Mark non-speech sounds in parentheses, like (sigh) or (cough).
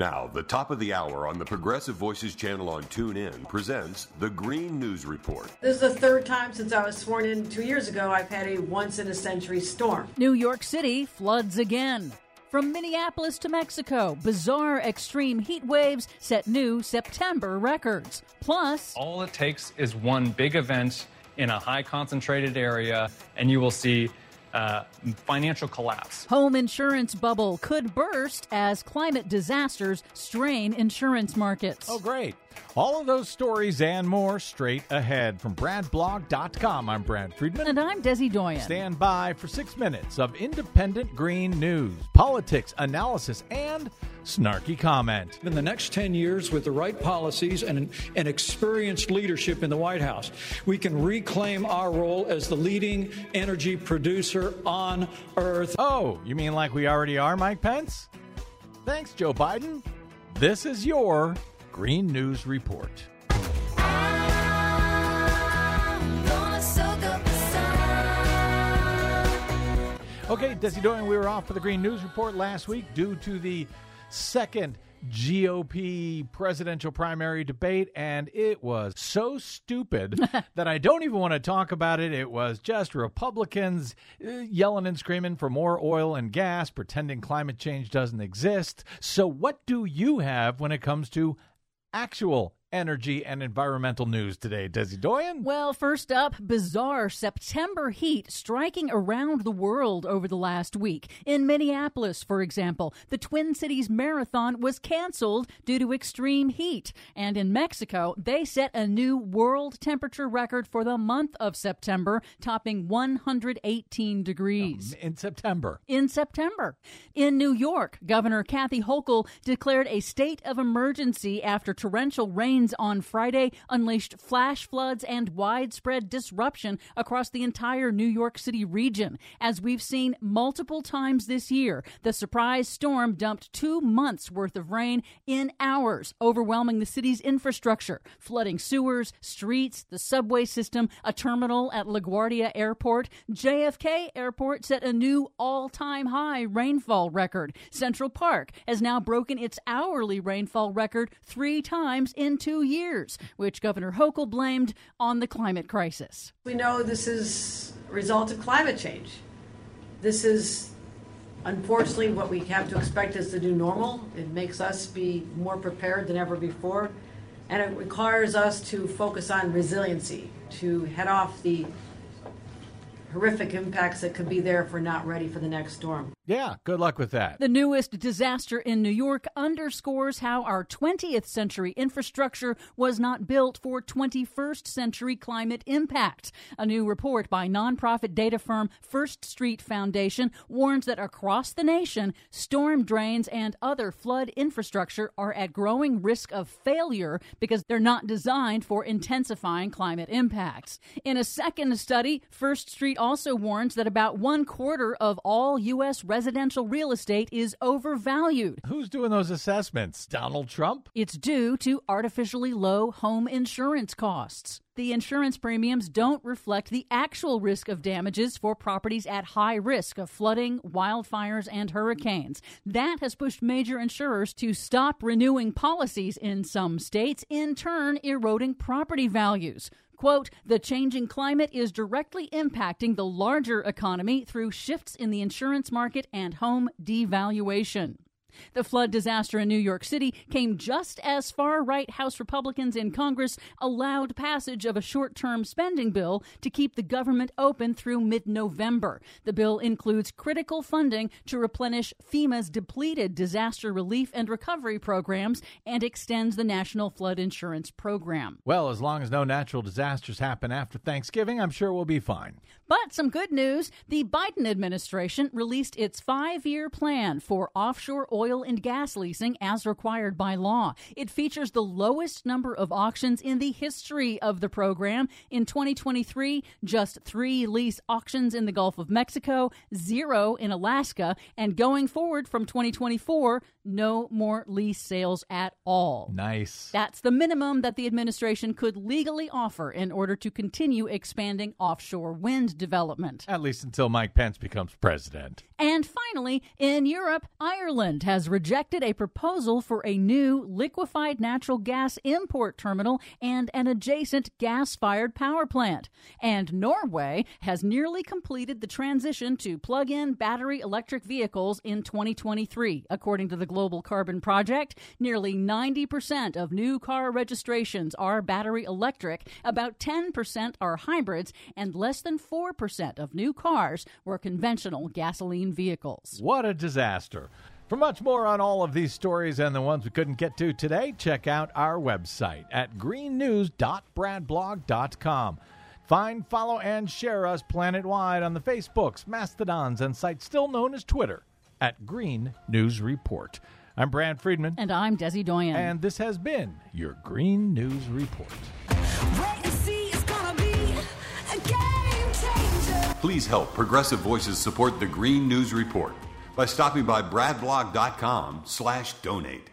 Now, the top of the hour on the Progressive Voices channel on TuneIn presents the Green News Report. This is the third time since I was sworn in two years ago I've had a once in a century storm. New York City floods again. From Minneapolis to Mexico, bizarre extreme heat waves set new September records. Plus, all it takes is one big event in a high concentrated area, and you will see uh, financial collapse. Home insurance bubble could burst as climate disasters strain insurance markets. Oh, great. All of those stories and more straight ahead from BradBlog.com. I'm Brad Friedman. And I'm Desi Doyen. Stand by for six minutes of independent green news, politics, analysis, and snarky comment. In the next 10 years, with the right policies and an experienced leadership in the White House, we can reclaim our role as the leading energy producer on Earth. Oh, you mean like we already are, Mike Pence? Thanks, Joe Biden. This is your Green News Report. Okay, Desi Doyen, we were off for the Green News Report last week due to the second GOP presidential primary debate, and it was so stupid (laughs) that I don't even want to talk about it. It was just Republicans uh, yelling and screaming for more oil and gas, pretending climate change doesn't exist. So, what do you have when it comes to actual energy and environmental news today, Desi Doyen? Well, first up, bizarre September heat striking around the world over the last week. In Minneapolis, for example, the Twin Cities Marathon was canceled due to extreme heat. And in Mexico, they set a new world temperature record for the month of September, topping 118 degrees. Um, in September. In September. In New York, Governor Kathy Hochul declared a state of emergency after torrential rain rains on Friday unleashed flash floods and widespread disruption across the entire New York City region. As we've seen multiple times this year, the surprise storm dumped two months worth of rain in hours, overwhelming the city's infrastructure, flooding sewers, streets, the subway system, a terminal at LaGuardia Airport. JFK Airport set a new all time high rainfall record. Central Park has now broken its hourly rainfall record three times in two two years, which Governor Hochul blamed on the climate crisis. We know this is a result of climate change. This is unfortunately what we have to expect as the new normal. It makes us be more prepared than ever before, and it requires us to focus on resiliency, to head off the horrific impacts that could be there if we're not ready for the next storm. Yeah, good luck with that. The newest disaster in New York underscores how our 20th century infrastructure was not built for 21st century climate impact. A new report by nonprofit data firm First Street Foundation warns that across the nation, storm drains and other flood infrastructure are at growing risk of failure because they're not designed for intensifying climate impacts. In a second study, First Street also warns that about one quarter of all U.S. residents residential real estate is overvalued. Who's doing those assessments? Donald Trump? It's due to artificially low home insurance costs. The insurance premiums don't reflect the actual risk of damages for properties at high risk of flooding, wildfires, and hurricanes. That has pushed major insurers to stop renewing policies in some states, in turn, eroding property values. Quote, the changing climate is directly impacting the larger economy through shifts in the insurance market and home devaluation. The flood disaster in New York City came just as far right House Republicans in Congress allowed passage of a short term spending bill to keep the government open through mid November. The bill includes critical funding to replenish FEMA's depleted disaster relief and recovery programs and extends the National Flood Insurance Program. Well, as long as no natural disasters happen after Thanksgiving, I'm sure we'll be fine. But some good news the Biden administration released its five year plan for offshore oil oil and gas leasing as required by law. It features the lowest number of auctions in the history of the program. In 2023, just three lease auctions in the Gulf of Mexico, zero in Alaska, and going forward from 2024, no more lease sales at all. Nice. That's the minimum that the administration could legally offer in order to continue expanding offshore wind development. At least until Mike Pence becomes president. And finally, in Europe, Ireland has rejected a proposal for a new liquefied natural gas import terminal and an adjacent gas fired power plant. And Norway has nearly completed the transition to plug in battery electric vehicles in 2023. According to the Global Carbon Project, nearly 90% of new car registrations are battery electric, about 10% are hybrids, and less than 4% of new cars were conventional gasoline vehicles. What a disaster. For much more on all of these stories and the ones we couldn't get to today, check out our website at greennews.bradblog.com. Find, follow, and share us planet wide on the Facebooks, Mastodons, and sites still known as Twitter at Green News Report. I'm Brad Friedman. And I'm Desi Doyen. And this has been your Green News Report. Please help Progressive Voices support the Green News Report by stopping by bradblog.com slash donate.